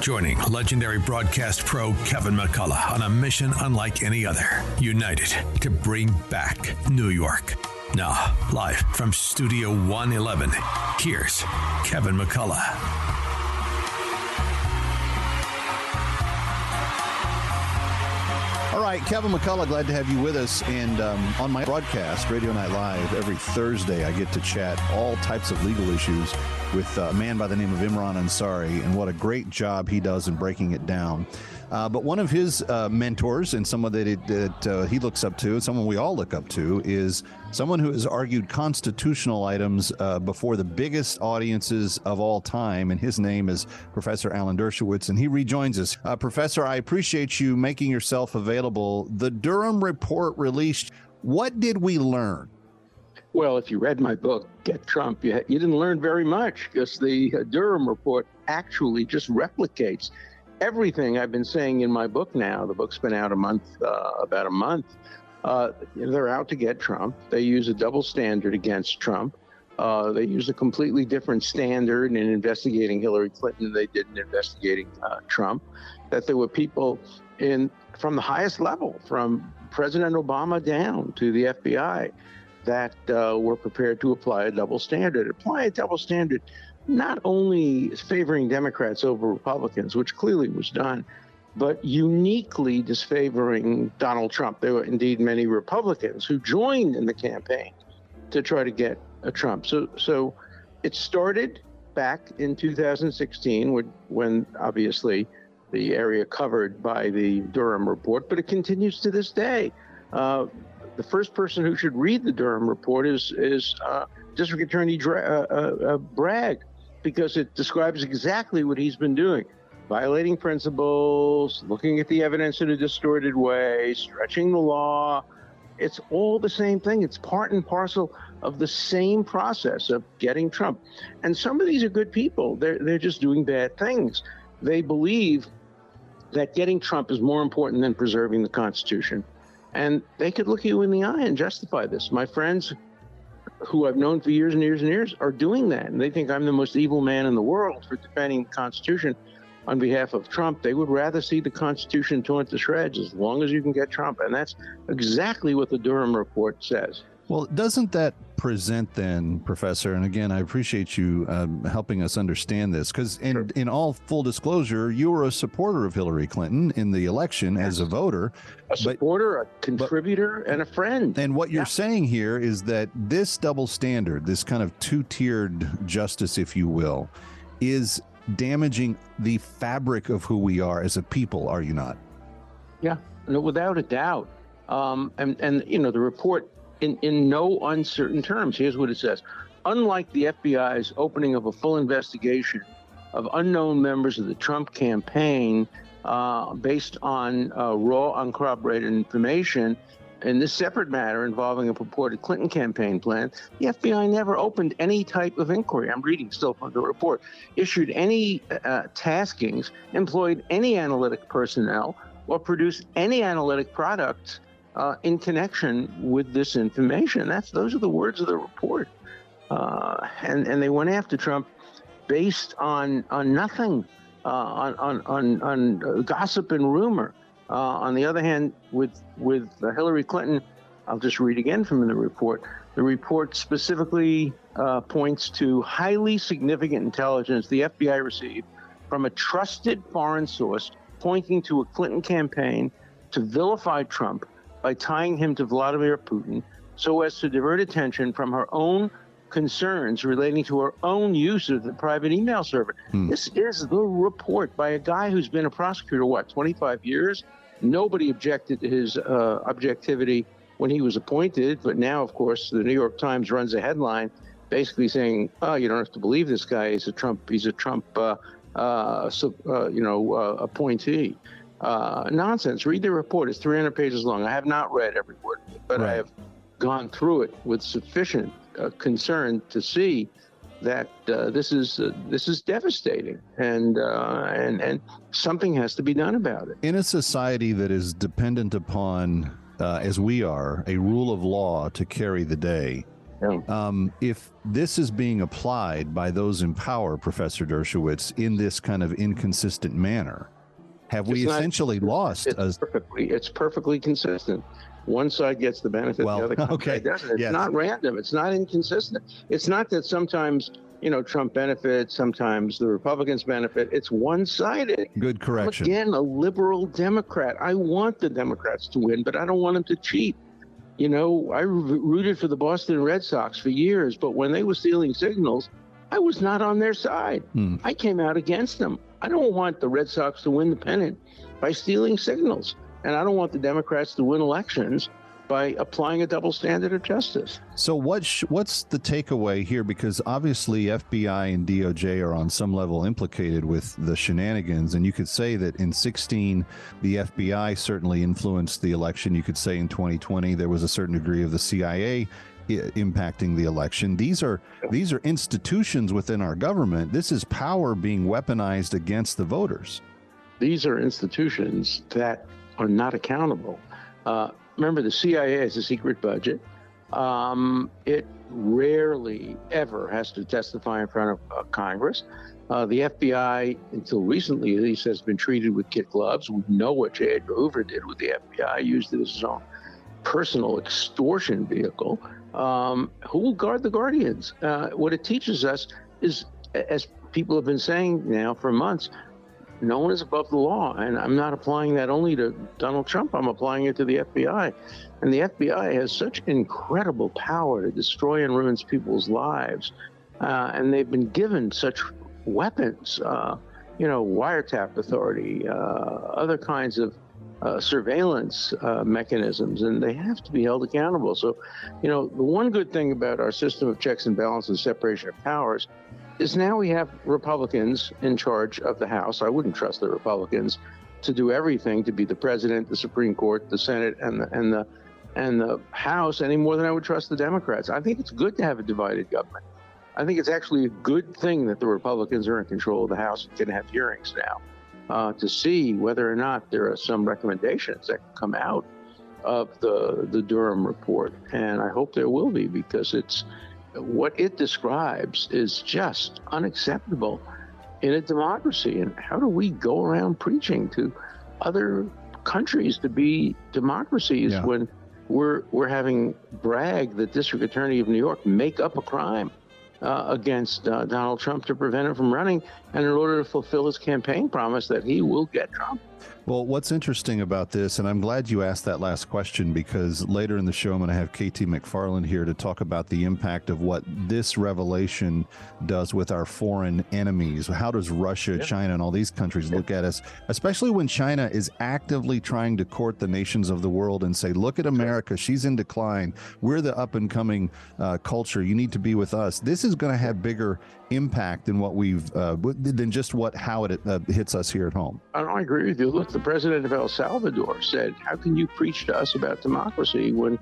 joining legendary broadcast pro Kevin McCullough on a mission unlike any other, united to bring back New York. Now, live from Studio 111, here's Kevin McCullough. All right, Kevin McCullough, glad to have you with us. And um, on my broadcast, Radio Night Live, every Thursday, I get to chat all types of legal issues with a man by the name of Imran Ansari, and what a great job he does in breaking it down. Uh, but one of his uh, mentors and someone that, it, that uh, he looks up to, someone we all look up to, is someone who has argued constitutional items uh, before the biggest audiences of all time. And his name is Professor Alan Dershowitz, and he rejoins us. Uh, Professor, I appreciate you making yourself available. The Durham report released. What did we learn? Well, if you read my book, Get Trump, you, you didn't learn very much because the uh, Durham report actually just replicates everything I've been saying in my book now. The book's been out a month, uh, about a month. Uh, they're out to get Trump. They use a double standard against Trump. Uh, they use a completely different standard in investigating Hillary Clinton than they did in investigating uh, Trump. That there were people in from the highest level, from President Obama down to the FBI, that uh, were prepared to apply a double standard. Apply a double standard not only favoring Democrats over Republicans, which clearly was done, but uniquely disfavoring Donald Trump. There were indeed many Republicans who joined in the campaign to try to get a Trump. So, so it started back in 2016 when, when obviously the area covered by the Durham report, but it continues to this day. Uh, the first person who should read the Durham report is is uh, District Attorney Dra- uh, uh, uh Bragg, because it describes exactly what he's been doing violating principles, looking at the evidence in a distorted way, stretching the law. It's all the same thing. It's part and parcel of the same process of getting Trump. And some of these are good people. They're, they're just doing bad things. They believe that getting Trump is more important than preserving the Constitution. And they could look you in the eye and justify this. My friends who I've known for years and years and years are doing that. And they think I'm the most evil man in the world for defending the Constitution on behalf of Trump. They would rather see the Constitution torn to shreds as long as you can get Trump. And that's exactly what the Durham report says. Well, doesn't that present then, Professor? And again, I appreciate you um, helping us understand this because, in, sure. in all full disclosure, you were a supporter of Hillary Clinton in the election yes. as a voter, a supporter, a contributor, but, and a friend. And what you're saying here is that this double standard, this kind of two tiered justice, if you will, is damaging the fabric of who we are as a people. Are you not? Yeah, no, without a doubt. Um, and and you know the report in, in no uncertain terms. Here's what it says Unlike the FBI's opening of a full investigation of unknown members of the Trump campaign uh, based on uh, raw, uncorroborated information, in this separate matter involving a purported Clinton campaign plan, the FBI never opened any type of inquiry. I'm reading still from the report, issued any uh, taskings, employed any analytic personnel, or produced any analytic products uh, in connection with this information. That's those are the words of the report, uh, and and they went after Trump based on on nothing, uh, on on on, on gossip and rumor. Uh, on the other hand, with with Hillary Clinton, I'll just read again from the report. The report specifically uh, points to highly significant intelligence the FBI received from a trusted foreign source, pointing to a Clinton campaign to vilify Trump by tying him to Vladimir Putin so as to divert attention from her own concerns relating to her own use of the private email server. Hmm. This is the report by a guy who's been a prosecutor, what, 25 years? Nobody objected to his uh, objectivity when he was appointed, but now, of course, the New York Times runs a headline basically saying, "Oh, you don't have to believe this guy. He's a Trump. He's a Trump, uh, uh, so, uh, you know, uh, appointee." Uh, nonsense. Read the report. It's 300 pages long. I have not read every word, but right. I have gone through it with sufficient uh, concern to see that uh, this is uh, this is devastating, and uh, and and something has to be done about it. In a society that is dependent upon, uh, as we are, a rule of law to carry the day. Yeah. Um, if this is being applied by those in power, Professor Dershowitz, in this kind of inconsistent manner, have it's we not, essentially lost? It's, a... perfectly, it's perfectly consistent. One side gets the benefit, well, the other okay. doesn't. It's yes. not random. It's not inconsistent. It's not that sometimes you know Trump benefits, sometimes the Republicans benefit. It's one-sided. Good correction. I'm, again, a liberal Democrat. I want the Democrats to win, but I don't want them to cheat. You know, I rooted for the Boston Red Sox for years, but when they were stealing signals, I was not on their side. Hmm. I came out against them. I don't want the Red Sox to win the pennant by stealing signals. And I don't want the Democrats to win elections by applying a double standard of justice. So what sh- what's the takeaway here because obviously FBI and DOJ are on some level implicated with the shenanigans and you could say that in 16 the FBI certainly influenced the election you could say in 2020 there was a certain degree of the CIA impacting the election these are these are institutions within our government this is power being weaponized against the voters these are institutions that are not accountable. Uh, remember, the CIA has a secret budget. Um, it rarely ever has to testify in front of uh, Congress. Uh, the FBI, until recently at least, has been treated with kid gloves. We know what J. Edgar Hoover did with the FBI, used it as his own personal extortion vehicle. Um, who will guard the guardians? Uh, what it teaches us is, as people have been saying now for months, no one is above the law. And I'm not applying that only to Donald Trump, I'm applying it to the FBI. And the FBI has such incredible power to destroy and ruin people's lives. Uh, and they've been given such weapons, uh, you know, wiretap authority, uh, other kinds of uh, surveillance uh, mechanisms, and they have to be held accountable. So, you know, the one good thing about our system of checks and balances, separation of powers, is now we have Republicans in charge of the House. I wouldn't trust the Republicans to do everything to be the president, the Supreme Court, the Senate, and the and the and the House any more than I would trust the Democrats. I think it's good to have a divided government. I think it's actually a good thing that the Republicans are in control of the House and can have hearings now uh, to see whether or not there are some recommendations that come out of the the Durham report, and I hope there will be because it's what it describes is just unacceptable in a democracy. And how do we go around preaching to other countries to be democracies yeah. when we're we're having Bragg the district attorney of New York, make up a crime uh, against uh, Donald Trump to prevent him from running, and in order to fulfill his campaign promise that he will get Trump. Well, what's interesting about this, and I'm glad you asked that last question because later in the show, I'm going to have KT McFarland here to talk about the impact of what this revelation does with our foreign enemies. How does Russia, yeah. China, and all these countries yeah. look at us, especially when China is actively trying to court the nations of the world and say, look at America, she's in decline. We're the up and coming uh, culture. You need to be with us. This is going to have bigger impact than what we've uh, than just what how it uh, hits us here at home. I agree with you. Look, the president of El Salvador said, "How can you preach to us about democracy when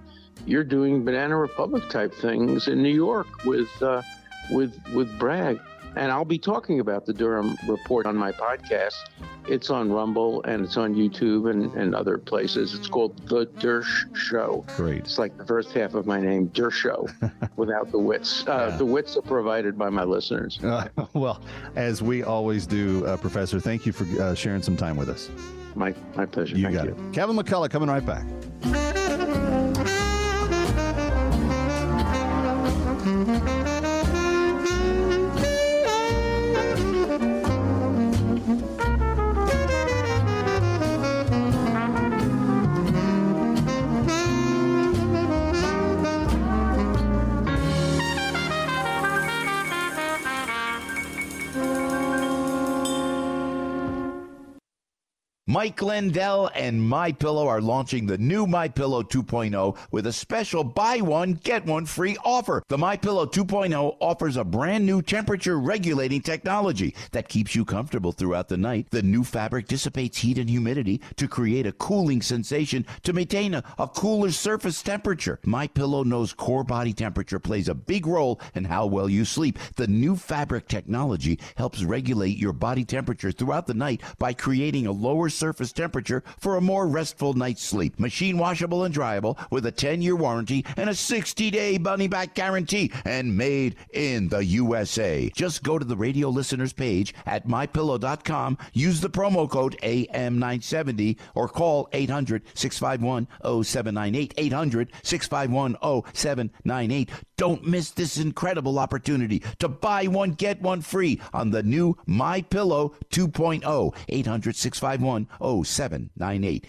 you're doing banana republic type things in New York with uh, with with Bragg?" And I'll be talking about the Durham Report on my podcast. It's on Rumble and it's on YouTube and, and other places. It's called The Dersh Show. Great. It's like the first half of my name, Dersh Show, without the wits. Uh, yeah. The wits are provided by my listeners. Uh, well, as we always do, uh, Professor, thank you for uh, sharing some time with us. My, my pleasure. You thank got you. it. Kevin McCullough coming right back. Mike Lindell and My Pillow are launching the new My Pillow 2.0 with a special buy one get one free offer. The My Pillow 2.0 offers a brand new temperature regulating technology that keeps you comfortable throughout the night. The new fabric dissipates heat and humidity to create a cooling sensation to maintain a, a cooler surface temperature. My Pillow knows core body temperature plays a big role in how well you sleep. The new fabric technology helps regulate your body temperature throughout the night by creating a lower surface temperature for a more restful night's sleep. Machine washable and dryable with a 10 year warranty and a 60 day money back guarantee and made in the USA. Just go to the radio listeners page at mypillow.com, use the promo code AM970 or call 800 651 0798. 800 651 0798. Don't miss this incredible opportunity to buy one, get one free on the new My Pillow 2.0. 800 651 0798.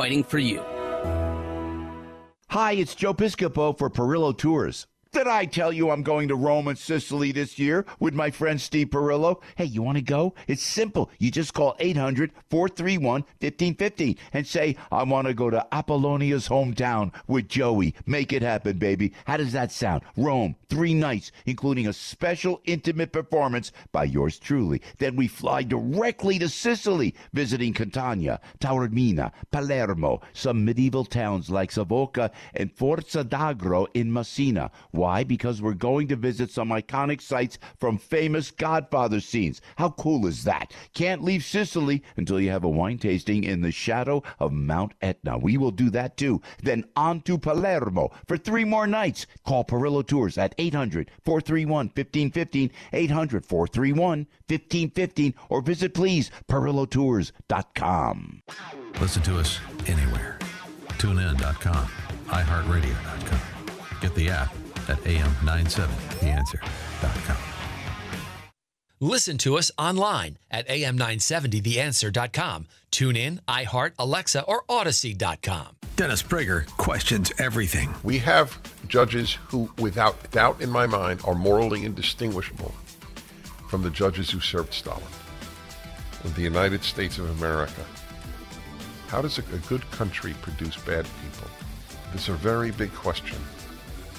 fighting for you. Hi, it's Joe Piscopo for Perillo Tours. Did I tell you I'm going to Rome and Sicily this year with my friend Steve Perillo? Hey, you want to go? It's simple. You just call 800 431 1515 and say, I want to go to Apollonia's hometown with Joey. Make it happen, baby. How does that sound? Rome, three nights, including a special intimate performance by yours truly. Then we fly directly to Sicily, visiting Catania, Taormina, Palermo, some medieval towns like Savoca and Forza d'Agro in Messina. Why? Because we're going to visit some iconic sites from famous Godfather scenes. How cool is that? Can't leave Sicily until you have a wine tasting in the shadow of Mount Etna. We will do that too. Then on to Palermo for three more nights. Call Perillo Tours at 800 431 1515, 800 431 1515, or visit please perillotours.com. Listen to us anywhere. TuneIn.com, iHeartRadio.com. Get the app at am970theanswer.com. Listen to us online at am970theanswer.com. Tune in, iHeart, Alexa, or Audacy.com. Dennis Prager questions everything. We have judges who, without doubt in my mind, are morally indistinguishable from the judges who served Stalin. In the United States of America, how does a, a good country produce bad people? It's a very big question.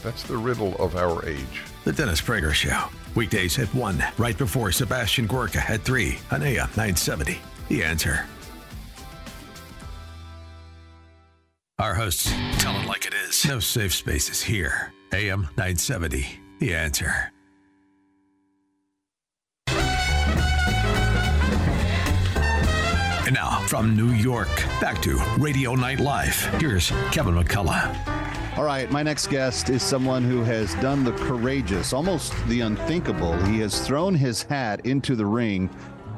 That's the riddle of our age. The Dennis Prager Show. Weekdays at 1, right before Sebastian Gorka at 3 on AM 970. The answer. Our hosts tell it like it is. No safe spaces here. AM 970. The answer. And now, from New York, back to Radio Night Live. Here's Kevin McCullough. All right, my next guest is someone who has done the courageous, almost the unthinkable. He has thrown his hat into the ring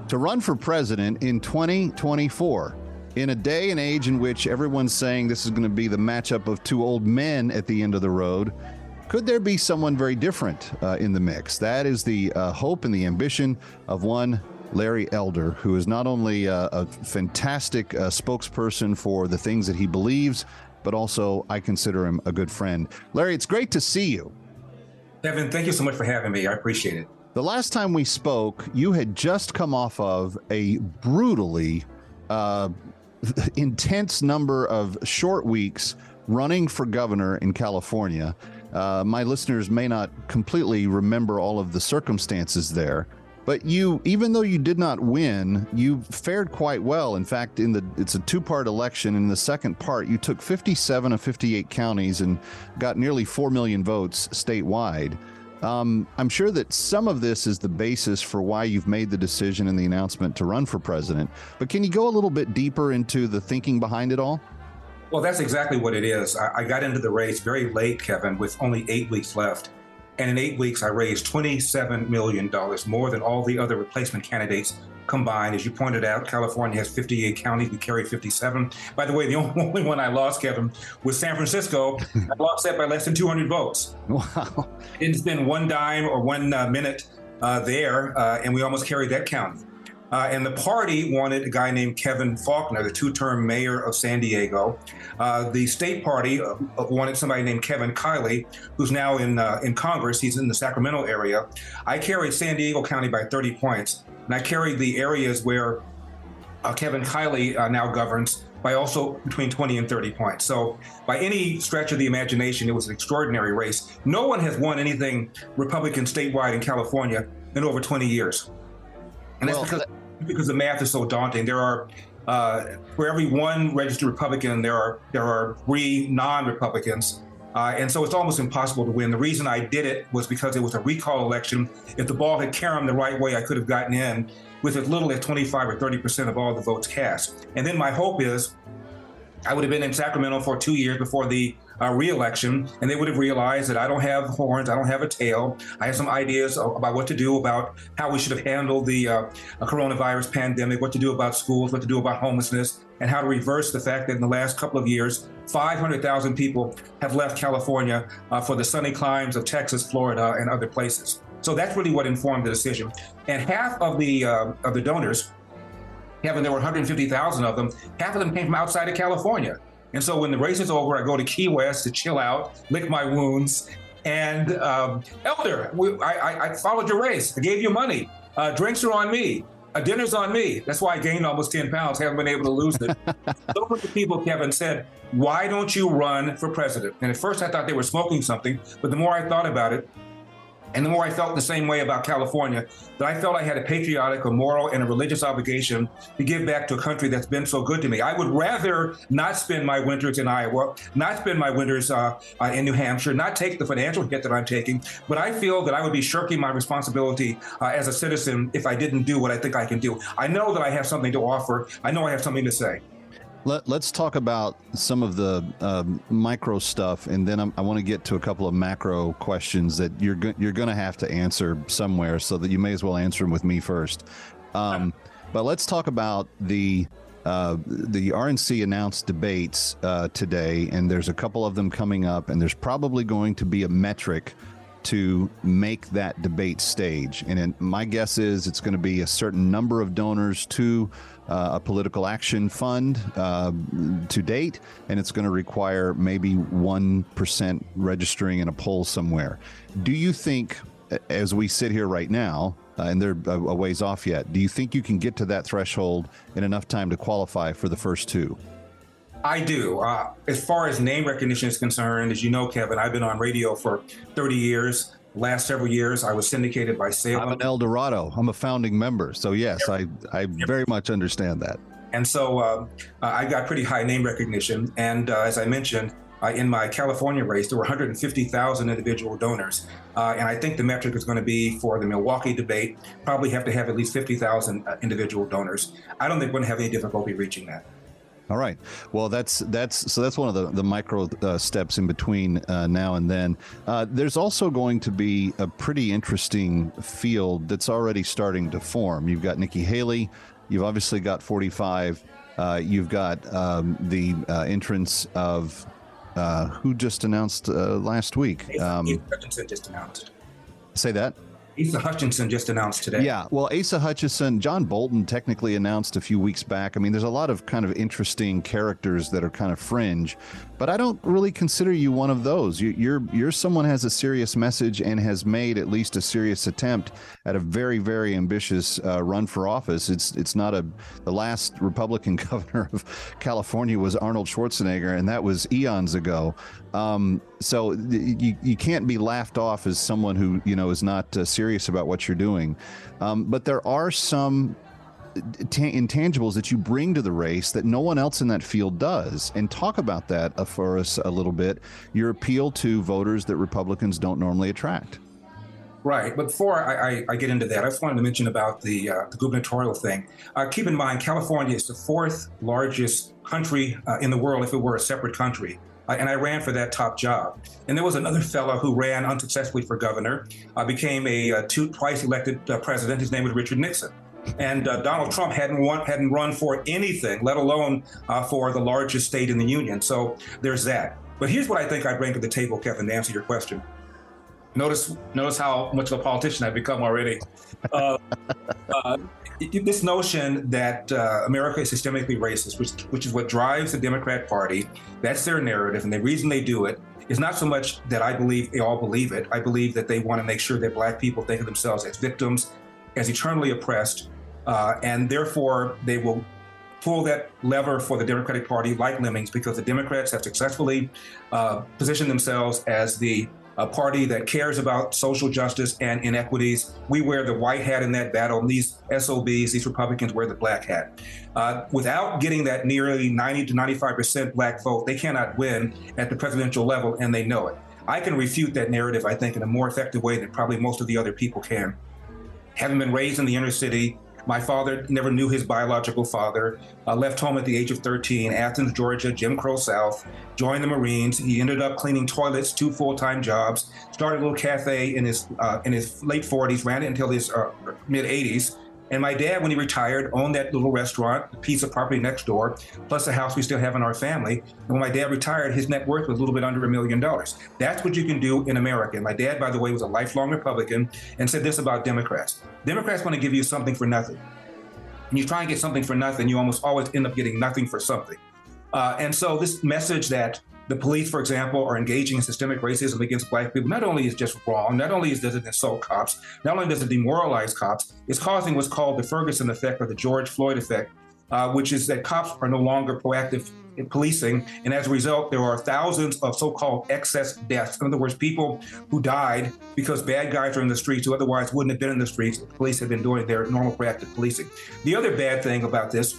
to run for president in 2024. In a day and age in which everyone's saying this is going to be the matchup of two old men at the end of the road, could there be someone very different uh, in the mix? That is the uh, hope and the ambition of one Larry Elder, who is not only uh, a fantastic uh, spokesperson for the things that he believes, but also I consider him a good friend. Larry, it's great to see you. Evan, thank you so much for having me. I appreciate it. The last time we spoke, you had just come off of a brutally uh, intense number of short weeks running for governor in California. Uh, my listeners may not completely remember all of the circumstances there, But you, even though you did not win, you fared quite well. In fact, in the it's a two-part election. In the second part, you took 57 of 58 counties and got nearly four million votes statewide. Um, I'm sure that some of this is the basis for why you've made the decision and the announcement to run for president. But can you go a little bit deeper into the thinking behind it all? Well, that's exactly what it is. I, I got into the race very late, Kevin, with only eight weeks left. And in eight weeks, I raised $27 million, more than all the other replacement candidates combined. As you pointed out, California has 58 counties. We carry 57. By the way, the only one I lost, Kevin, was San Francisco. I lost that by less than 200 votes. Wow. Didn't spend one dime or one uh, minute uh, there, uh, and we almost carried that county. Uh, and the party wanted a guy named Kevin Faulconer, the two term mayor of San Diego. Uh, the state party uh, wanted somebody named Kevin Kiley, who's now in, uh, in Congress. He's in the Sacramento area. I carried San Diego County by 30 points, and I carried the areas where uh, Kevin Kiley uh, now governs by also between 20 and 30 points. So, by any stretch of the imagination, it was an extraordinary race. No one has won anything Republican statewide in California in over 20 years. And that's Well, because because the math is so daunting. There are uh, for every one registered Republican, there are there are three non-Republicans, uh, and so it's almost impossible to win. The reason I did it was because it was a recall election. If the ball had caromed the right way, I could have gotten in with as little as 25 or 30 percent of all the votes cast. And then my hope is I would have been in Sacramento for two years before the uh, reelection, and they would have realized that I don't have horns, I don't have a tail. I have some ideas about what to do about how we should have handled the uh, coronavirus pandemic, what to do about schools, what to do about homelessness, and how to reverse the fact that in the last couple of years, 500,000 people have left California uh, for the sunny climes of Texas, Florida, and other places. So that's really what informed the decision. And half of the uh, of the donors Kevin, there were 150,000 of them. Half of them came from outside of California. And so when the race is over, I go to Key West to chill out, lick my wounds. And um, Elder, we, I, I, I, followed your race. I gave you money. Uh, drinks are on me. A dinner's on me. That's why I gained almost 10 pounds. Haven't been able to lose it. so many people, Kevin, said, why don't you run for president? And at first I thought they were smoking something. But the more I thought about it, and the more I felt the same way about California, that I felt I had a patriotic, a moral, and a religious obligation to give back to a country that's been so good to me. I would rather not spend my winters in Iowa, not spend my winters uh, uh, in New Hampshire, not take the financial hit that I'm taking, but I feel that I would be shirking my responsibility uh, as a citizen if I didn't do what I think I can do. I know that I have something to offer. I know I have something to say. Let, us talk about some of the uh, micro stuff, and then I'm, i want to get to a couple of macro questions that you're go- you're going to have to answer somewhere, so that you may as well answer them with me first. Um, but let's talk about the uh, the RNC announced debates uh, today, and there's a couple of them coming up, and there's probably going to be a metric to make that debate stage. And my guess is it's going to be a certain number of donors to uh, a political action fund uh, to date, and it's going to require maybe 1% registering in a poll somewhere. Do you think, as we sit here right now, uh, and they're a, a ways off yet, do you think you can get to that threshold in enough time to qualify for the first two? I do. Uh, as far as name recognition is concerned, as you know, Kevin, I've been on radio for 30 years. Last several years, I was syndicated by Salem. I'm an El Dorado. I'm a founding member. So, yes, I, I very much understand that. And so uh, I got pretty high name recognition. And uh, as I mentioned, uh, in my California race, there were 150,000 individual donors. Uh, and I think the metric is going to be for the Milwaukee debate, probably have to have at least 50,000 uh, individual donors. I don't think we're going to have any difficulty reaching that. All right. Well, that's that's so that's one of the the micro uh, steps in between uh, now and then. Uh, there's also going to be a pretty interesting field that's already starting to form. You've got Nikki Haley. You've obviously got 45. Uh, you've got um, the uh, entrance of uh, who just announced last week. Um, just announced. Say that. Asa Hutchinson just announced today. Yeah, well, Asa Hutchinson, John Bolton technically announced a few weeks back. I mean, there's a lot of kind of interesting characters that are kind of fringe, but I don't really consider you one of those. You, you're you're someone has a serious message and has made at least a serious attempt at a very very ambitious uh, run for office. It's it's not a the last Republican governor of California was Arnold Schwarzenegger, and that was eons ago. Um, so you you can't be laughed off as someone who you know is not uh, serious about what you're doing. Um, but there are some intangibles that you bring to the race that no one else in that field does. And talk about that uh, for us a little bit. Your appeal to voters that Republicans don't normally attract. Right. But before I, I, I, get into that, I just wanted to mention about the, uh, the gubernatorial thing. Uh, keep in mind, California is the fourth largest country uh, in the world if it were a separate country. Uh, and I ran for that top job. And there was another fellow who ran unsuccessfully for governor, uh, became a uh, two, twice elected president. His name was Richard Nixon. And Donald Trump hadn't won, hadn't run for anything, let alone for the largest state in the union. So there's that. But here's what I think I bring to the table, Kevin, to answer your question. Notice, notice how much of a politician I've become already. Uh, uh, this notion that uh, America is systemically racist, which, which is what drives the Democrat Party, that's their narrative, and the reason they do it is not so much that I believe they all believe it. I believe that they want to make sure that Black people think of themselves as victims, as eternally oppressed, uh, and therefore they will pull that lever for the Democratic Party like lemmings because the Democrats have successfully uh, positioned themselves as the a party that cares about social justice and inequities. We wear the white hat in that battle, and these SOBs, these Republicans, wear the black hat. Uh, without getting that nearly 90 to 95% black vote, they cannot win at the presidential level, and they know it. I can refute that narrative, I think, in a more effective way than probably most of the other people can. Having been raised in the inner city, my father never knew his biological father, uh, left home at the age of 13, Athens, Georgia, Jim Crow South, joined the Marines. He ended up cleaning toilets, two full time jobs, started a little cafe in his, uh, in his late 40s, ran it until his uh, mid 80s. And my dad, when he retired, owned that little restaurant, a piece of property next door, plus the house we still have in our family. And when my dad retired, his net worth was a little bit under a million dollars. That's what you can do in America. And my dad, by the way, was a lifelong Republican and said this about Democrats Democrats want to give you something for nothing. And you try and get something for nothing, you almost always end up getting nothing for something. Uh, and so, this message that the police, for example, are engaging in systemic racism against black people, not only is just wrong, not only does it insult cops, not only does it demoralize cops, it's causing what's called the Ferguson effect or the George Floyd effect, uh, which is that cops are no longer proactive in policing. And as a result, there are thousands of so called excess deaths. In other words, people who died because bad guys are in the streets who otherwise wouldn't have been in the streets. The police have been doing their normal proactive policing. The other bad thing about this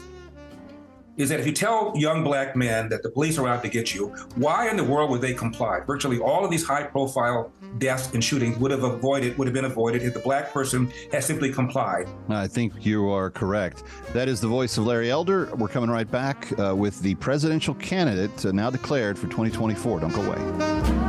is that if you tell young black men that the police are out to get you, why in the world would they comply? Virtually all of these high profile deaths and shootings would have avoided would have been avoided if the black person had simply complied. I think you are correct. That is the voice of Larry Elder. We're coming right back uh, with the presidential candidate uh, now declared for 2024. Don't go away.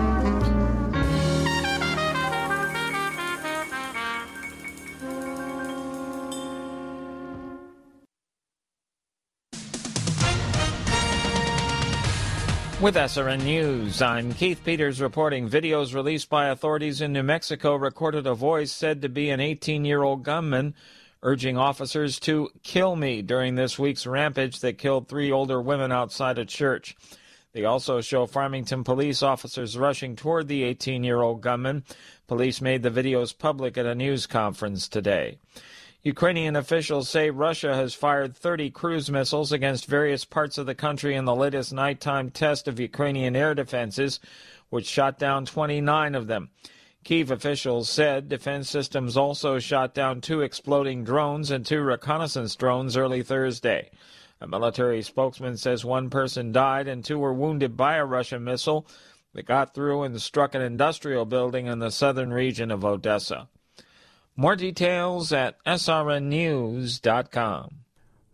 With SRN News, I'm Keith Peters reporting videos released by authorities in New Mexico recorded a voice said to be an 18 year old gunman urging officers to kill me during this week's rampage that killed three older women outside a church. They also show Farmington police officers rushing toward the 18 year old gunman. Police made the videos public at a news conference today. Ukrainian officials say Russia has fired 30 cruise missiles against various parts of the country in the latest nighttime test of Ukrainian air defenses, which shot down 29 of them. Kiev officials said defense systems also shot down two exploding drones and two reconnaissance drones early Thursday. A military spokesman says one person died and two were wounded by a Russian missile that got through and struck an industrial building in the southern region of Odessa. More details at srnnews.com.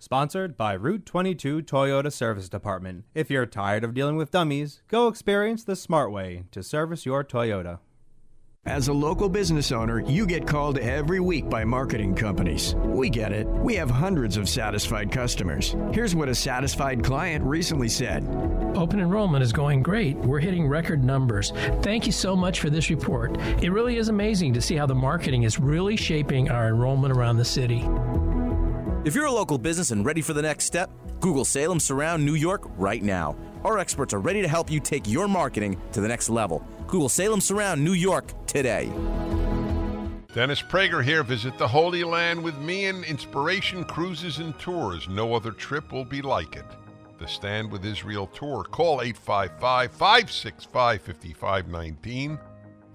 Sponsored by Route 22 Toyota Service Department. If you're tired of dealing with dummies, go experience the smart way to service your Toyota. As a local business owner, you get called every week by marketing companies. We get it. We have hundreds of satisfied customers. Here's what a satisfied client recently said Open enrollment is going great. We're hitting record numbers. Thank you so much for this report. It really is amazing to see how the marketing is really shaping our enrollment around the city. If you're a local business and ready for the next step, Google Salem Surround New York right now. Our experts are ready to help you take your marketing to the next level. Google Salem Surround New York today. Dennis Prager here. Visit the Holy Land with me and Inspiration Cruises and Tours. No other trip will be like it. The Stand with Israel Tour. Call 855 565 5519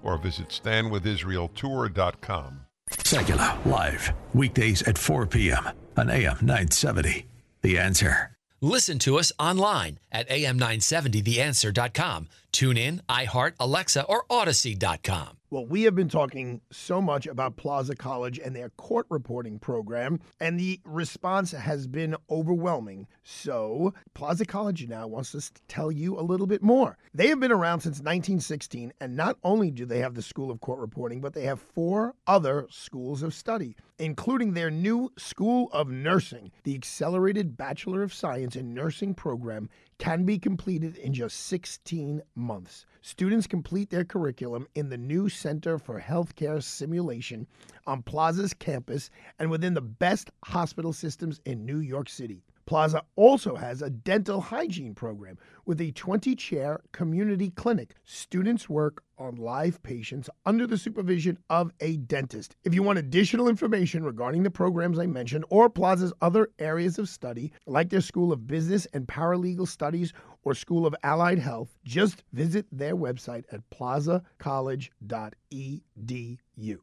or visit standwithisraeltour.com. Sekulow, live, weekdays at 4 p.m. on AM 970. The answer. Listen to us online at am970theanswer.com. Tune in, iHeart, Alexa, or Audacy.com. Well, we have been talking so much about Plaza College and their court reporting program, and the response has been overwhelming. So, Plaza College now wants us to tell you a little bit more. They have been around since 1916, and not only do they have the School of Court Reporting, but they have four other schools of study, including their new School of Nursing. The Accelerated Bachelor of Science in Nursing program can be completed in just 16 months. Students complete their curriculum in the new Center for Healthcare Simulation on Plaza's campus and within the best hospital systems in New York City. Plaza also has a dental hygiene program with a 20 chair community clinic. Students work on live patients under the supervision of a dentist. If you want additional information regarding the programs I mentioned or Plaza's other areas of study, like their School of Business and Paralegal Studies or School of Allied Health, just visit their website at plazacollege.edu.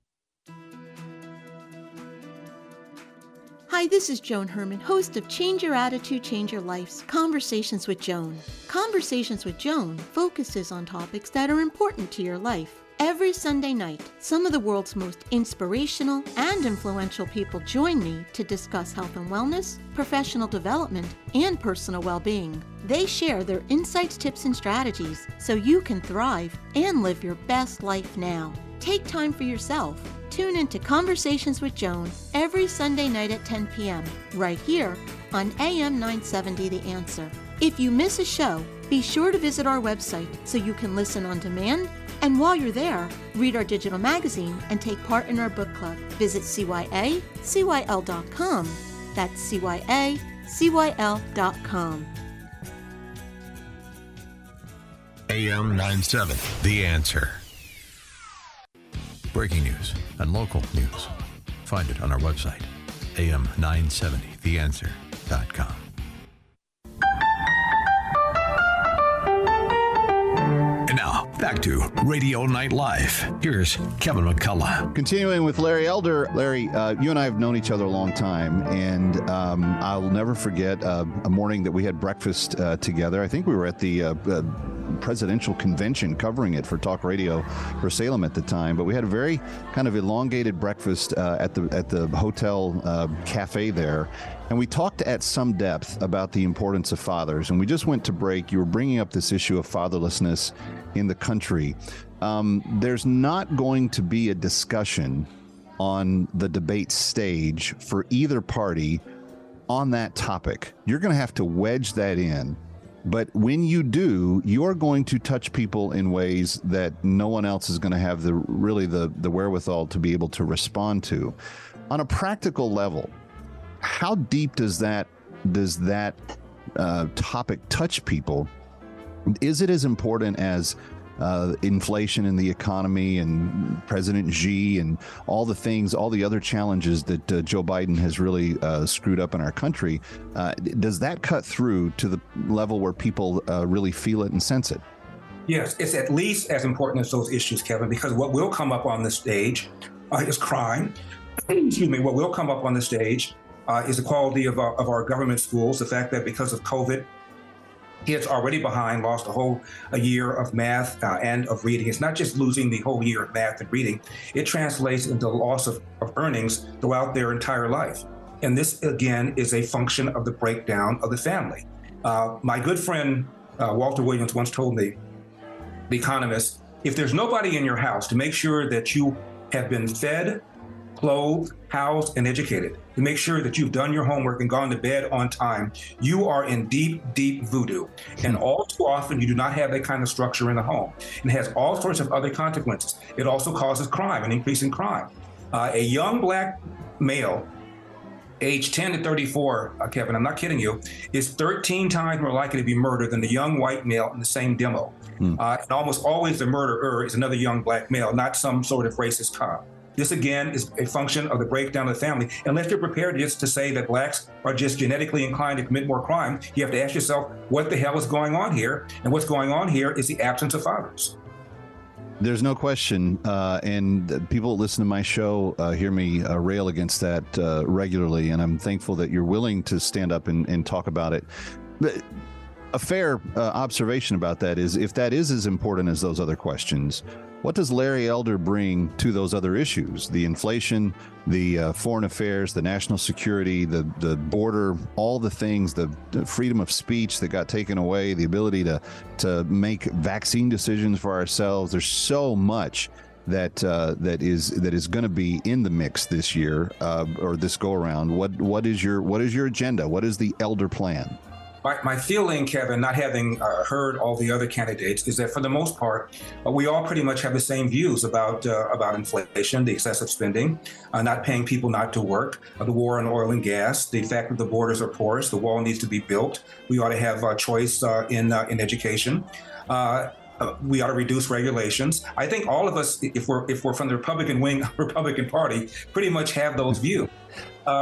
Hi, this is Joan Herman, host of Change Your Attitude, Change Your Life's Conversations with Joan. Conversations with Joan focuses on topics that are important to your life. Every Sunday night, some of the world's most inspirational and influential people join me to discuss health and wellness, professional development, and personal well being. They share their insights, tips, and strategies so you can thrive and live your best life now. Take time for yourself. Tune into Conversations with Joan every Sunday night at 10 p.m. right here on AM 970 The Answer. If you miss a show, be sure to visit our website so you can listen on demand. And while you're there, read our digital magazine and take part in our book club. Visit cyacyl.com. That's cyacyl.com. AM 970, The answer. Breaking news and local news. Find it on our website, am970theanswer.com. And now, back to Radio Night Live. Here's Kevin McCullough. Continuing with Larry Elder. Larry, uh, you and I have known each other a long time, and um, I'll never forget uh, a morning that we had breakfast uh, together. I think we were at the uh, uh, presidential convention covering it for talk radio for Salem at the time. But we had a very kind of elongated breakfast uh, at the at the hotel uh, cafe there, and we talked at some depth about the importance of fathers. And we just went to break. You were bringing up this issue of fatherlessness in the country. Um, there's not going to be a discussion on the debate stage for either party on that topic. You're going to have to wedge that in but when you do, you're going to touch people in ways that no one else is going to have the really the the wherewithal to be able to respond to. On a practical level, how deep does that does that uh, topic touch people? Is it as important as uh, inflation in the economy and President Xi and all the things, all the other challenges that uh, Joe Biden has really uh, screwed up in our country, uh, does that cut through to the level where people uh, really feel it and sense it? Yes, it's at least as important as those issues, Kevin, because what will come up on the stage uh, is crime. Excuse me. What will come up on the stage is the quality of our, of our government schools, the fact that because of COVID, Kids already behind, lost a whole a year of math uh, and of reading. It's not just losing the whole year of math and reading, it translates into loss of, of earnings throughout their entire life. And this, again, is a function of the breakdown of the family. Uh, my good friend uh, Walter Williams once told me, the economist, if there's nobody in your house to make sure that you have been fed, clothed, housed, and educated, to make sure that you've done your homework and gone to bed on time, you are in deep, deep voodoo. And all too often, you do not have that kind of structure in the home. And it has all sorts of other consequences. It also causes crime, an increase in crime. Uh, a young black male age 10 to 34, uh, Kevin, I'm not kidding you, is 13 times more likely to be murdered than the young white male in the same demo. Hmm. Uh, and almost always the murderer is another young black male, not some sort of racist cop. This again is a function of the breakdown of the family. Unless you're prepared just to say that blacks are just genetically inclined to commit more crime, you have to ask yourself, what the hell is going on here? And what's going on here is the absence of fathers. There's no question, uh, and people that listen to my show uh, hear me uh, rail against that uh, regularly, and I'm thankful that you're willing to stand up and, and talk about it. But a fair uh, observation about that is if that is as important as those other questions, what does Larry Elder bring to those other issues? The inflation, the uh, foreign affairs, the national security, the the border, all the things, the, the, freedom of speech that got taken away, the ability to to make vaccine decisions for ourselves. There's so much that uh, that is that is going to be in the mix this year uh, or this go around. What what is your what is your agenda? What is the Elder plan? My, my feeling, Kevin, not having uh, heard all the other candidates, is that for the most part, uh, we all pretty much have the same views about uh, about inflation, the excessive spending, uh, not paying people not to work, uh, the war on oil and gas, the fact that the borders are porous, the wall needs to be built. We ought to have a choice uh, in in education. we ought to reduce regulations. I think all of us, if we're if we're from the Republican wing, Republican Party, pretty much have those views.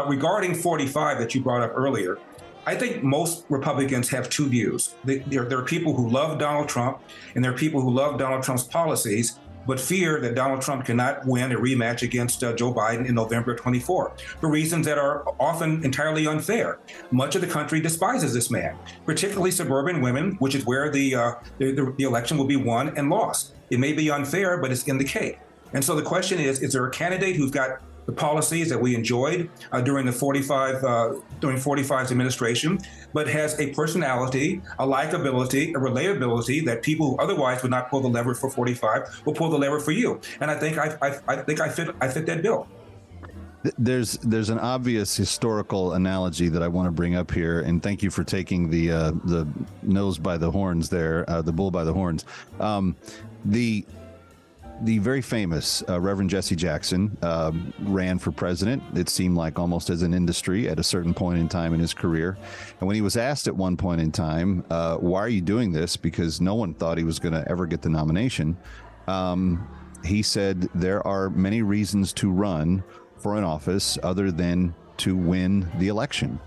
regarding 45 that you brought up earlier, I think most Republicans have two views. There, there, are people who love Donald Trump, and there are people who love Donald Trump's policies, but fear that Donald Trump cannot win a rematch against uh, Joe Biden in November 24 for reasons that are often entirely unfair. Much of the country despises this man, particularly suburban women, which is where the, uh, the, the election will be won and lost. It may be unfair, but it's in the cake. And so the question is: Is there a candidate who's got the policies that we enjoyed uh, during the 45 uh, during 45's administration, but has a personality, a likability, a relatability that people who otherwise would not pull the lever for 45 will pull the lever for you. And I think I, I, I think I fit I fit that bill. There's there's an obvious historical analogy that I want to bring up here, and thank you for taking the uh, the nose by the horns there, uh, the bull by the horns. Um, the the very famous uh, Reverend Jesse Jackson um, ran for president. It seemed like almost as an industry at a certain point in time in his career. And when he was asked at one point in time, uh, "Why are you doing this?" because no one thought he was going to ever get the nomination, um, he said, "There are many reasons to run for an office other than to win the election."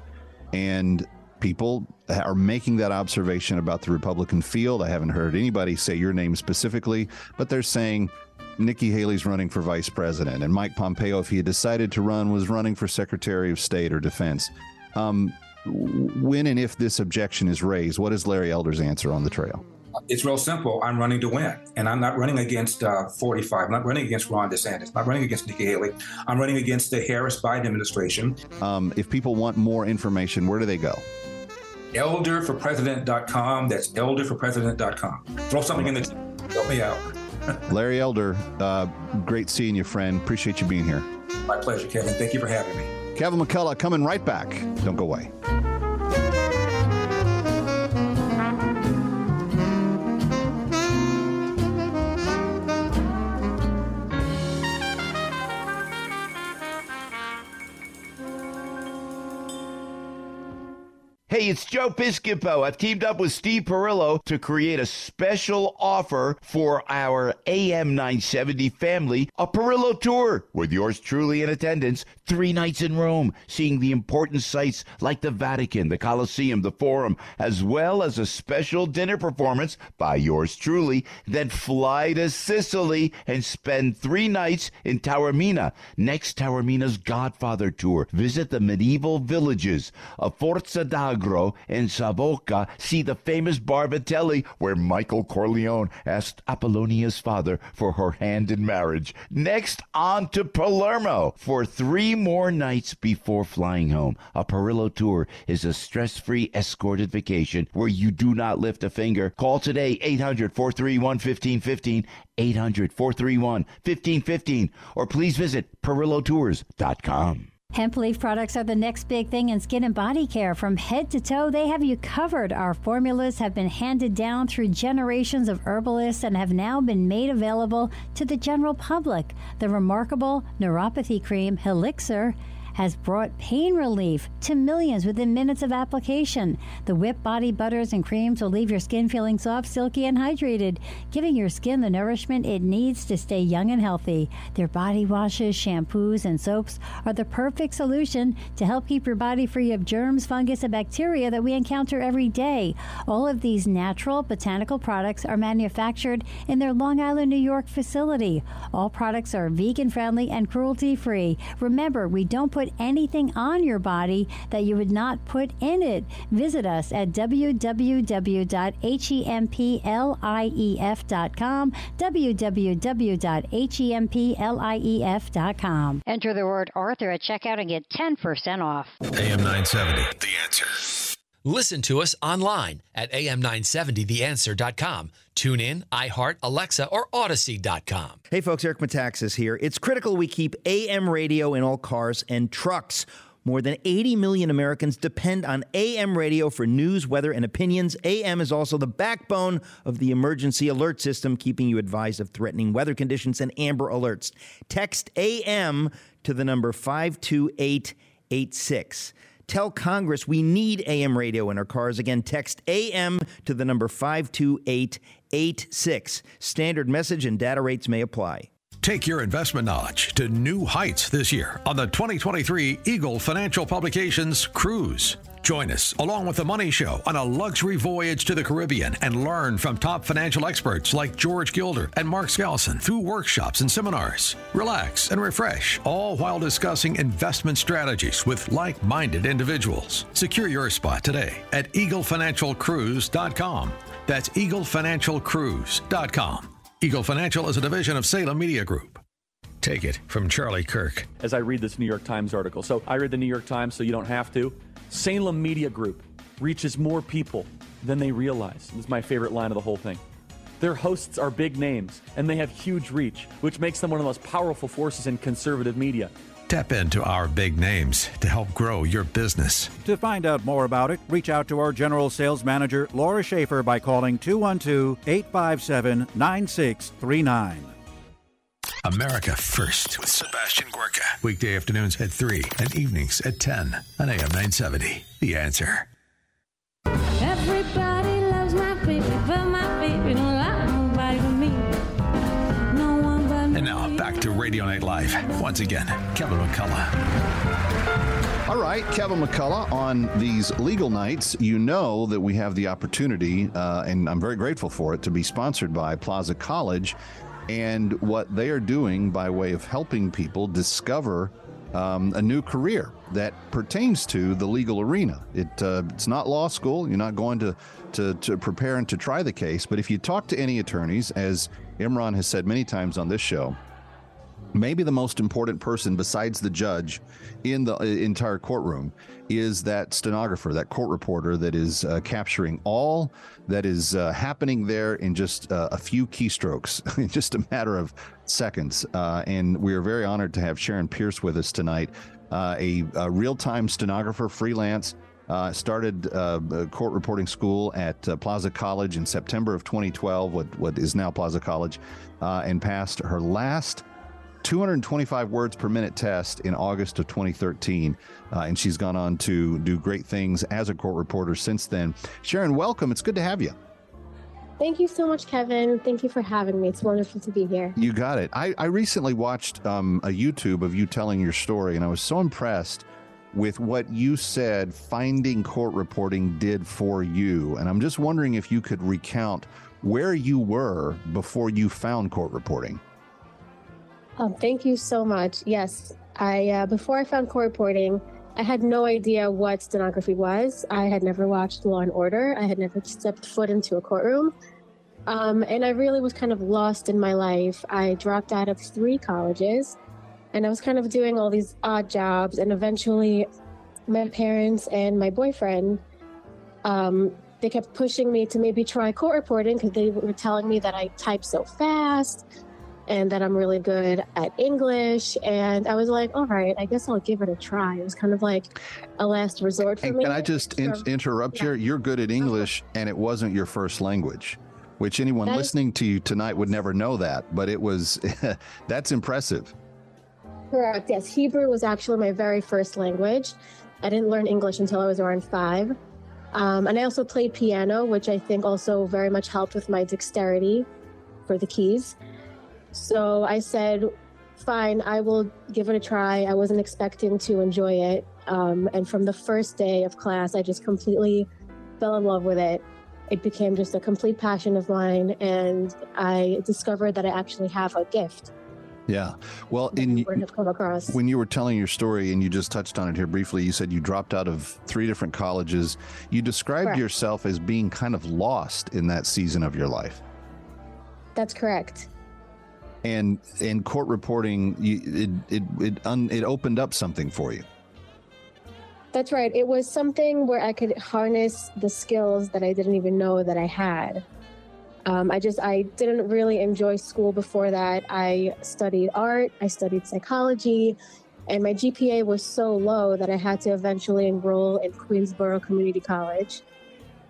And people are making that observation about the Republican field. I haven't heard anybody say your name specifically, but they're saying Nikki Haley's running for vice president, and Mike Pompeo, if he had decided to run, was running for Secretary of State or Defense. Um, when and if this objection is raised, what is Larry Elder's answer on the trail? It's real simple. I'm running to win, and I'm not running against uh, 45. I'm not running against Ron DeSantis. I'm not running against Nikki Haley. I'm running against the Harris Biden administration. Um, if people want more information, where do they go? elderforpresident.com. That's elderforpresident.com. Throw something in the chat. help me out. Larry Elder, uh, great seeing you, friend. Appreciate you being here. My pleasure, Kevin. Thank you for having me. Kevin McCullough coming right back. Don't go away. It's Joe Piscopo. I've teamed up with Steve Perillo to create a special offer for our AM 970 family, a Perillo tour with yours truly in attendance, three nights in Rome, seeing the important sites like the Vatican, the Colosseum, the Forum, as well as a special dinner performance by yours truly. Then fly to Sicily and spend three nights in Taormina. Next, Taormina's Godfather tour. Visit the medieval villages of Forza d'Agro Allegro in Savoca see the famous Bar Vitelli where Michael Corleone asked Apollonia's father for her hand in marriage. Next, on to Palermo for three more nights before flying home. A Perillo tour is a stress free escorted vacation where you do not lift a finger. Call today 800 431 1515. 800 431 1515 or please visit perillotours.com. Hemp leaf products are the next big thing in skin and body care. From head to toe, they have you covered. Our formulas have been handed down through generations of herbalists and have now been made available to the general public. The remarkable neuropathy cream, Helixer, has brought pain relief to millions within minutes of application. The whipped body butters and creams will leave your skin feeling soft, silky, and hydrated, giving your skin the nourishment it needs to stay young and healthy. Their body washes, shampoos, and soaps are the perfect solution to help keep your body free of germs, fungus, and bacteria that we encounter every day. All of these natural botanical products are manufactured in their Long Island, New York facility. All products are vegan friendly and cruelty free. Remember, we don't put anything on your body that you would not put in it. Visit us at www.hemplief.com, www.hemplief.com. Enter the word Arthur at checkout and get 10% off. AM 970, The Answer. Listen to us online at am970theanswer.com. Tune in, iHeart, Alexa, or Audacy.com. Hey folks, Eric Metaxas here. It's critical we keep AM radio in all cars and trucks. More than 80 million Americans depend on AM radio for news, weather, and opinions. AM is also the backbone of the emergency alert system, keeping you advised of threatening weather conditions and amber alerts. Text AM to the number 52886. Tell Congress we need AM radio in our cars. Again, text AM to the number 52886. Standard message and data rates may apply. Take your investment knowledge to new heights this year on the 2023 Eagle Financial Publications Cruise. Join us along with the Money Show on a luxury voyage to the Caribbean and learn from top financial experts like George Gilder and Mark Skousen through workshops and seminars. Relax and refresh, all while discussing investment strategies with like minded individuals. Secure your spot today at eaglefinancialcruise.com. That's eaglefinancialcruise.com. Eagle Financial is a division of Salem Media Group. Take it from Charlie Kirk. As I read this New York Times article, so I read the New York Times so you don't have to. Salem Media Group reaches more people than they realize. This is my favorite line of the whole thing. Their hosts are big names, and they have huge reach, which makes them one of the most powerful forces in conservative media. Tap into our big names to help grow your business. To find out more about it, reach out to our General Sales Manager, Laura Schaefer, by calling 212 857 9639. America First with Sebastian Gorka. Weekday afternoons at 3 and evenings at 10 on AM 970. The answer. Everybody Radio Night Live. Once again, Kevin McCullough. All right, Kevin McCullough, on these legal nights, you know that we have the opportunity, uh, and I'm very grateful for it, to be sponsored by Plaza College and what they are doing by way of helping people discover um, a new career that pertains to the legal arena. It uh, it's not law school. You're not going to, to to prepare and to try the case. But if you talk to any attorneys, as Imran has said many times on this show, maybe the most important person besides the judge in the uh, entire courtroom is that stenographer, that court reporter that is uh, capturing all that is uh, happening there in just uh, a few keystrokes, in just a matter of seconds. Uh, and we are very honored to have Sharon Pearce with us tonight, uh, a, a real time stenographer, freelance. Uh, started uh, court reporting school at uh, Plaza College in September of 2012, what, what is now Plaza College, and passed her last 225 words per minute test in August of 2013. Uh, and she's gone on to do great things as a court reporter since then. Sharon, welcome. It's good to have you. Thank you so much, Kevin. Thank you for having me. It's wonderful to be here. You got it. I, I recently watched um, a YouTube of you telling your story, and I was so impressed with what you said finding court reporting did for you. And I'm just wondering if you could recount where you were before you found court reporting. Um, thank you so much. Yes, I uh, before I found court reporting, I had no idea what stenography was. I had never watched Law and Order. I had never stepped foot into a courtroom. Um, and I really was kind of lost in my life. I dropped out of three colleges and I was kind of doing all these odd jobs. And eventually, my parents and my boyfriend, um, they kept pushing me to maybe try court reporting because they were telling me that I type so fast and that I'm really good at English. And I was like, all right, I guess I'll give it a try. It was kind of like a last resort for And me. can I just in- interrupt you? You're good at English, and it wasn't your first language, which anyone That is- listening to you tonight would never know that. But it was, that's impressive. Correct. Yes, Hebrew was actually my very first language. I didn't learn English until I was around five. Um, and I also played piano, which I think also very much helped with my dexterity for the keys. So I said, fine, I will give it a try. I wasn't expecting to enjoy it. Um, and from the first day of class, I just completely fell in love with it. It became just a complete passion of mine. And I discovered that I actually have a gift. Yeah. Well, in come across. when you were telling your story and you just touched on it here briefly, you said you dropped out of three different colleges. You described Correct. yourself as being kind of lost in that season of your life. That's correct. And in court reporting, you, it it it, un, it opened up something for you. That's right. It was something where I could harness the skills that I didn't even know that I had. Um, I just I didn't really enjoy school before that. I studied art, I studied psychology, and my GPA was so low that I had to eventually enroll in Queensborough Community College.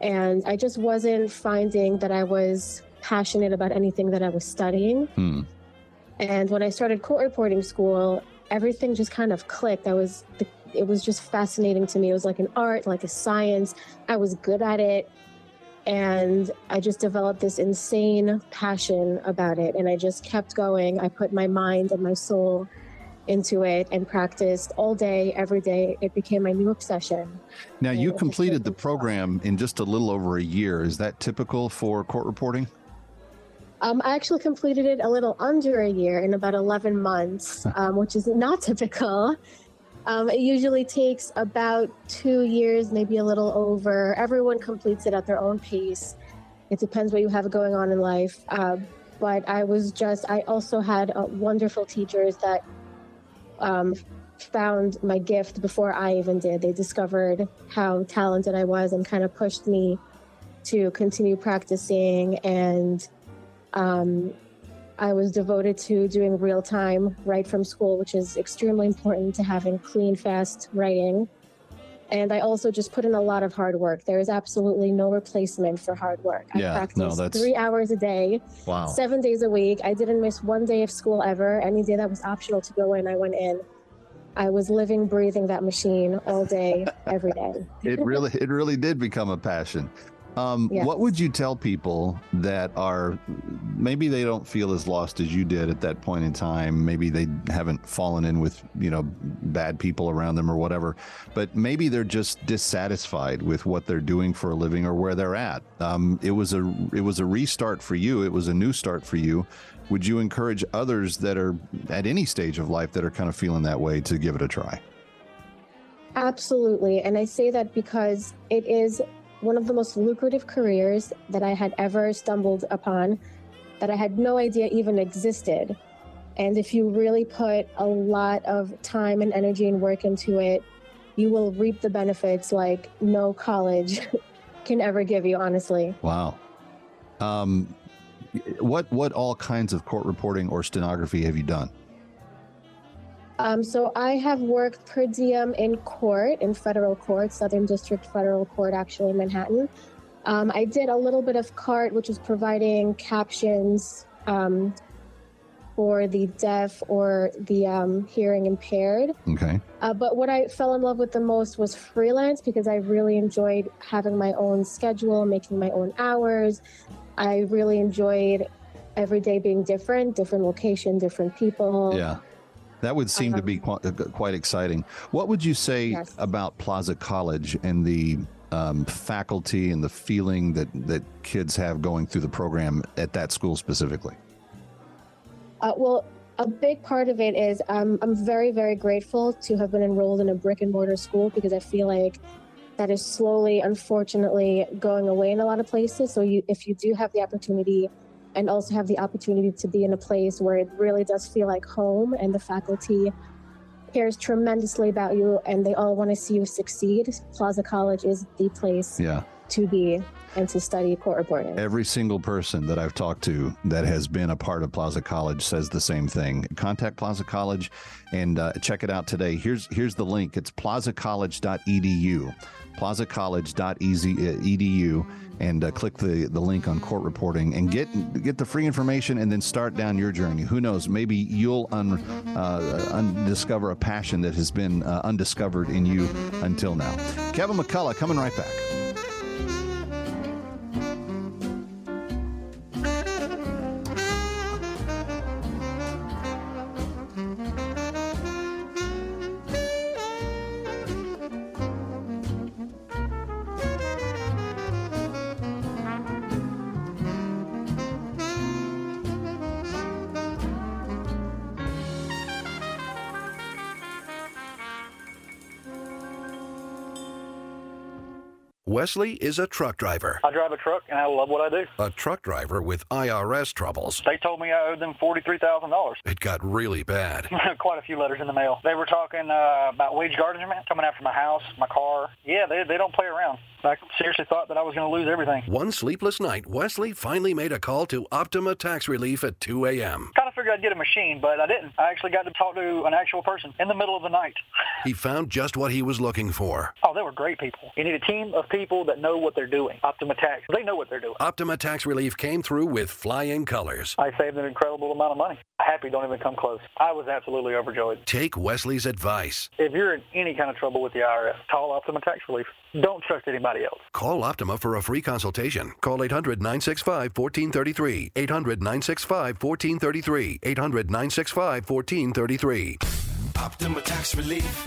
And I just wasn't finding that I was passionate about anything that I was studying. Hmm. And when I started court reporting school, everything just kind of clicked. I was, it was just fascinating to me. It was like an art, like a science. I was good at it. And I just developed this insane passion about it. And I just kept going. I put my mind and my soul into it and practiced all day, every day. It became my new obsession. Now you completed the program in just a little over a year. Is that typical for court reporting? Um, I actually completed it a little under a year in about 11 months, um, which is not typical. Um, it usually takes about two years, maybe a little over. Everyone completes it at their own pace. It depends what you have going on in life. Uh, but I was just, I also had uh, wonderful teachers that um, found my gift before I even did. They discovered how talented I was and kind of pushed me to continue practicing and um, I was devoted to doing real time right from school, which is extremely important to having clean, fast writing. And I also just put in a lot of hard work. There is absolutely no replacement for hard work. Yeah, I no, practiced that's- three hours a day, Wow. seven days a week. I didn't miss one day of school ever. Any day that was optional to go in, I went in. I was living, breathing that machine all day, every day. it really it really did become a passion um, Yes. what would you tell people that are maybe they don't feel as lost as you did at that point in time. Maybe they haven't fallen in with you know bad people around them or whatever but maybe they're just dissatisfied with what they're doing for a living or where they're at. Um, it was a it was a restart for you. It was a new start for you. Would you encourage others that are at any stage of life that are kind of feeling that way to give it a try? Absolutely. And I say that because it is one of the most lucrative careers that I had ever stumbled upon that I had no idea even existed. And if you really put a lot of time and energy and work into it, you will reap the benefits like no college can ever give you, honestly. Wow. Um, what what all kinds of court reporting or stenography have you done? Um, so I have worked per diem in court, in federal court, Southern District Federal Court, actually in Manhattan. Um, I did a little bit of CART, which is providing captions um, for the deaf or the um, hearing impaired. Okay. Uh, but what I fell in love with the most was freelance because I really enjoyed having my own schedule, making my own hours. I really enjoyed every day being different, different location, different people. Yeah. That would seem to be quite, quite exciting. What would you say Yes. about Plaza College and the um, faculty and the feeling that, that kids have going through the program at that school specifically? Uh, well, a big part of it is um, I'm very, very grateful to have been enrolled in a brick and mortar school because I feel like that is slowly, unfortunately, going away in a lot of places. So you, if you do have the opportunity and also have the opportunity to be in a place where it really does feel like home and the faculty cares tremendously about you and they all want to see you succeed, Plaza College is the place Yeah. to be and to study court reporting. Every single person that I've talked to that has been a part of Plaza College says the same thing. Contact Plaza College and uh, check it out today. Here's here's the link. It's plazacollege.edu. plazacollege.edu and uh, click the, the link on court reporting and get get the free information and then start down your journey. Who knows? Maybe you'll un, uh, a passion that has been uh, undiscovered in you until now. Kevin McCullough coming right back. Wesley is a truck driver. I drive a truck and I love what I do. A truck driver with IRS troubles. They told me I owed them $43,000. It got really bad. Quite a few letters in the mail. They were talking uh, about wage garnishment, coming after my house, my car. Yeah, they, they don't play around. I seriously thought that I was going to lose everything. One sleepless night, Wesley finally made a call to Optima Tax Relief at 2 a.m. Figured I'd get a machine, but I didn't. I actually got to talk to an actual person in the middle of the night. He found just what he was looking for. Oh, they were great people. You need a team of people that know what they're doing. Optima Tax, they know what they're doing. Optima Tax Relief came through with flying colors. I saved an incredible amount of money. Happy don't even come close. I was absolutely overjoyed. Take Wesley's advice. If you're in any kind of trouble with the IRS, call Optima Tax Relief. Don't trust anybody else. Call Optima for a free consultation. Call 800 965 1433. 800 965 1433. 800 965 1433. Optima Tax Relief.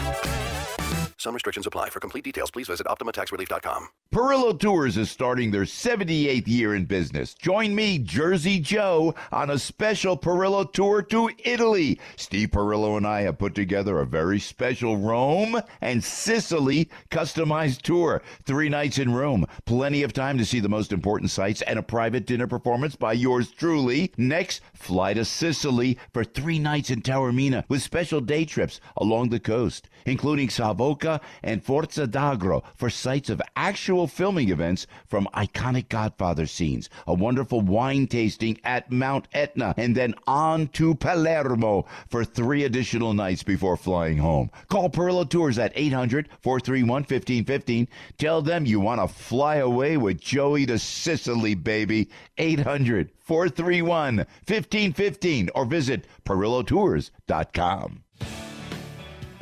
Some restrictions apply. For complete details, please visit OptimaTaxRelief.com. Perillo Tours is starting their 78th year in business. Join me, Jersey Joe, on a special Perillo tour to Italy. Steve Perillo and I have put together a very special Rome and Sicily customized tour. Three nights in Rome, plenty of time to see the most important sights, and a private dinner performance by yours truly. Next, fly to Sicily for three nights in Taormina with special day trips along the coast, including Savoca and Forza d'Agro for sites of actual filming events from iconic Godfather scenes, a wonderful wine tasting at Mount Etna, and then on to Palermo for three additional nights before flying home. Call Perillo Tours at 800 431 1515. Tell them you want to fly away with Joey to Sicily, baby. 800 431 1515 or visit perillotours.com.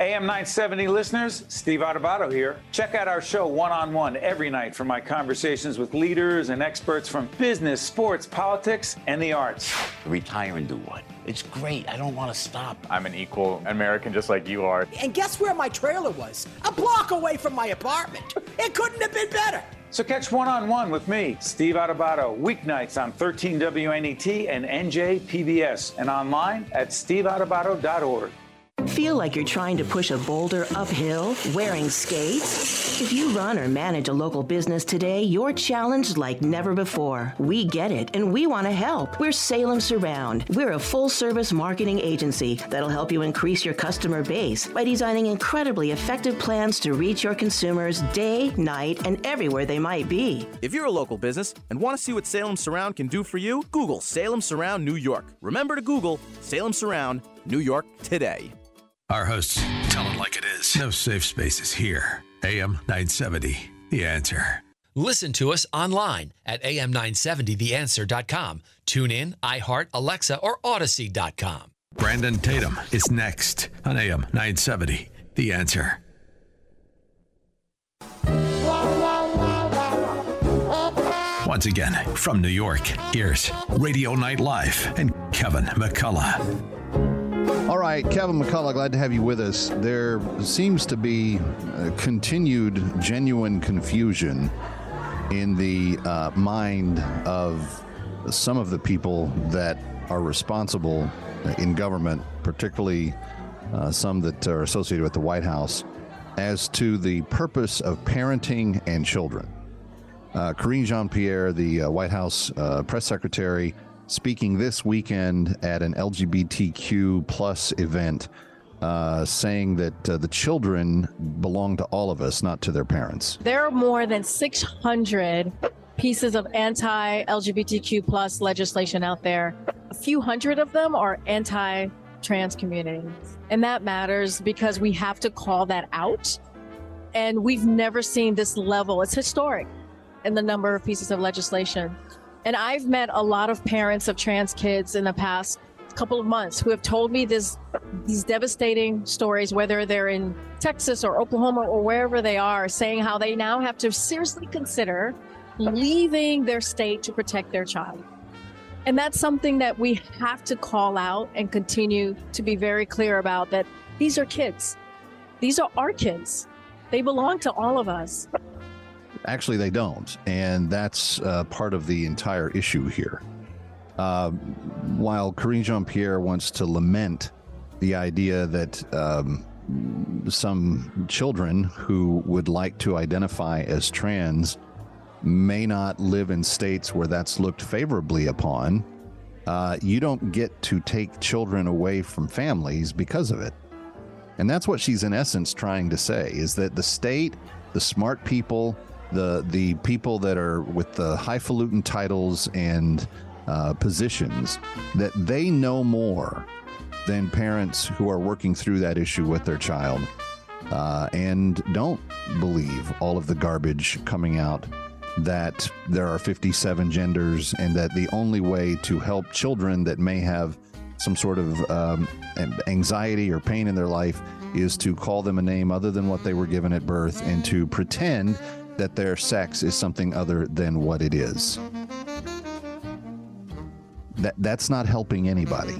AM 970 listeners, Steve Adubato here. Check out our show one on one every night for my conversations with leaders and experts from business, sports, politics, and the arts. Retire and do what? It's great. I don't want to stop. I'm an equal American just like you are. And guess where my trailer was? A block away from my apartment. It couldn't have been better. So catch one on one with me, Steve Adubato, weeknights on 13 WNET and NJ PBS, and online at steveadubato.org. Feel like you're trying to push a boulder uphill wearing skates? If you run or manage a local business today, you're challenged like never before. We get it and we want to help. We're Salem Surround. We're a full service marketing agency that'll help you increase your customer base by designing incredibly effective plans to reach your consumers day, night, and everywhere they might be. If you're a local business and want to see what Salem Surround can do for you, Google Salem Surround New York. Remember to Google Salem Surround New York today. Our hosts tell it like it is. No safe spaces here. AM 970, The Answer. Listen to us online at am970theanswer.com. Tune in, iHeart, Alexa, or Audacy.com. Brandon Tatum is next on AM 970, The Answer. Once again, from New York, here's Radio Night Live and Kevin McCullough. All right, Kevin McCullough, glad to have you with us. There seems to be uh, continued genuine confusion in the uh, mind of some of the people that are responsible in government, particularly uh, some that are associated with the White House, as to the purpose of parenting and children. Uh, Karine Jean Pierre, the uh, White House uh, press secretary, speaking this weekend at an LGBTQ plus event, uh, saying that uh, the children belong to all of us, not to their parents. There are more than 600 pieces of anti-LGBTQ plus legislation out there. A few hundred of them are anti-trans community, and that matters because we have to call that out And we've never seen this level. It's historic in the number of pieces of legislation. And I've met a lot of parents of trans kids in the past couple of months who have told me this these devastating stories, whether they're in Texas or Oklahoma or wherever they are, saying how they now have to seriously consider mm-hmm. leaving their state to protect their child. And that's something that we have to call out and continue to be very clear about that these are kids. These are our kids. They belong to all of us. Actually, they don't. And that's uh, part of the entire issue here. Uh, while Karine Jean Pierre wants to lament the idea that um, some children who would like to identify as trans may not live in states where that's looked favorably upon, uh, you don't get to take children away from families because of it. And that's what she's in essence trying to say is that the state, the smart people, the the people that are with the highfalutin titles and uh, positions, that they know more than parents who are working through that issue with their child uh, and don't believe all of the garbage coming out that there are 57 genders and that the only way to help children that may have some sort of um, anxiety or pain in their life is to call them a name other than what they were given at birth and to pretend that their sex is something other than what it is. That that's not helping anybody.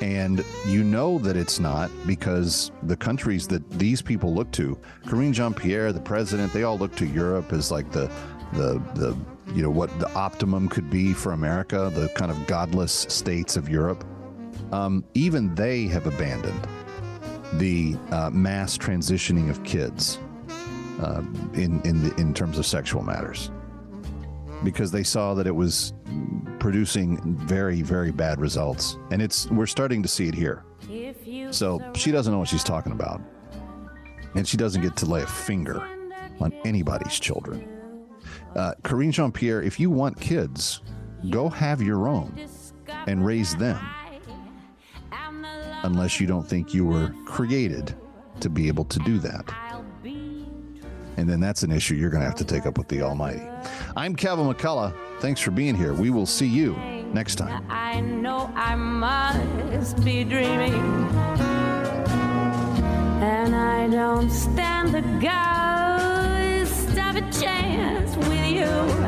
And you know that it's not because the countries that these people look to, Karine Jean Pierre, the president, they all look to Europe as like the the the you know what the optimum could be for America, the kind of godless states of Europe. Um, even they have abandoned the uh, mass transitioning of kids uh, in in the, in terms of sexual matters. Because they saw that it was producing very very bad results. And it's we're starting to see it here. So she doesn't know what she's talking about. And she doesn't get to lay a finger on anybody's children. Uh, Karine Jean Pierre if you want kids go have your own and raise them. Unless you don't think you were created to be able to do that and then that's an issue you're going to have to take up with the Almighty. I'm Kevin McCullough. Thanks for being here. We will see you next time. I know I must be dreaming, and I don't stand the ghost of a chance with you.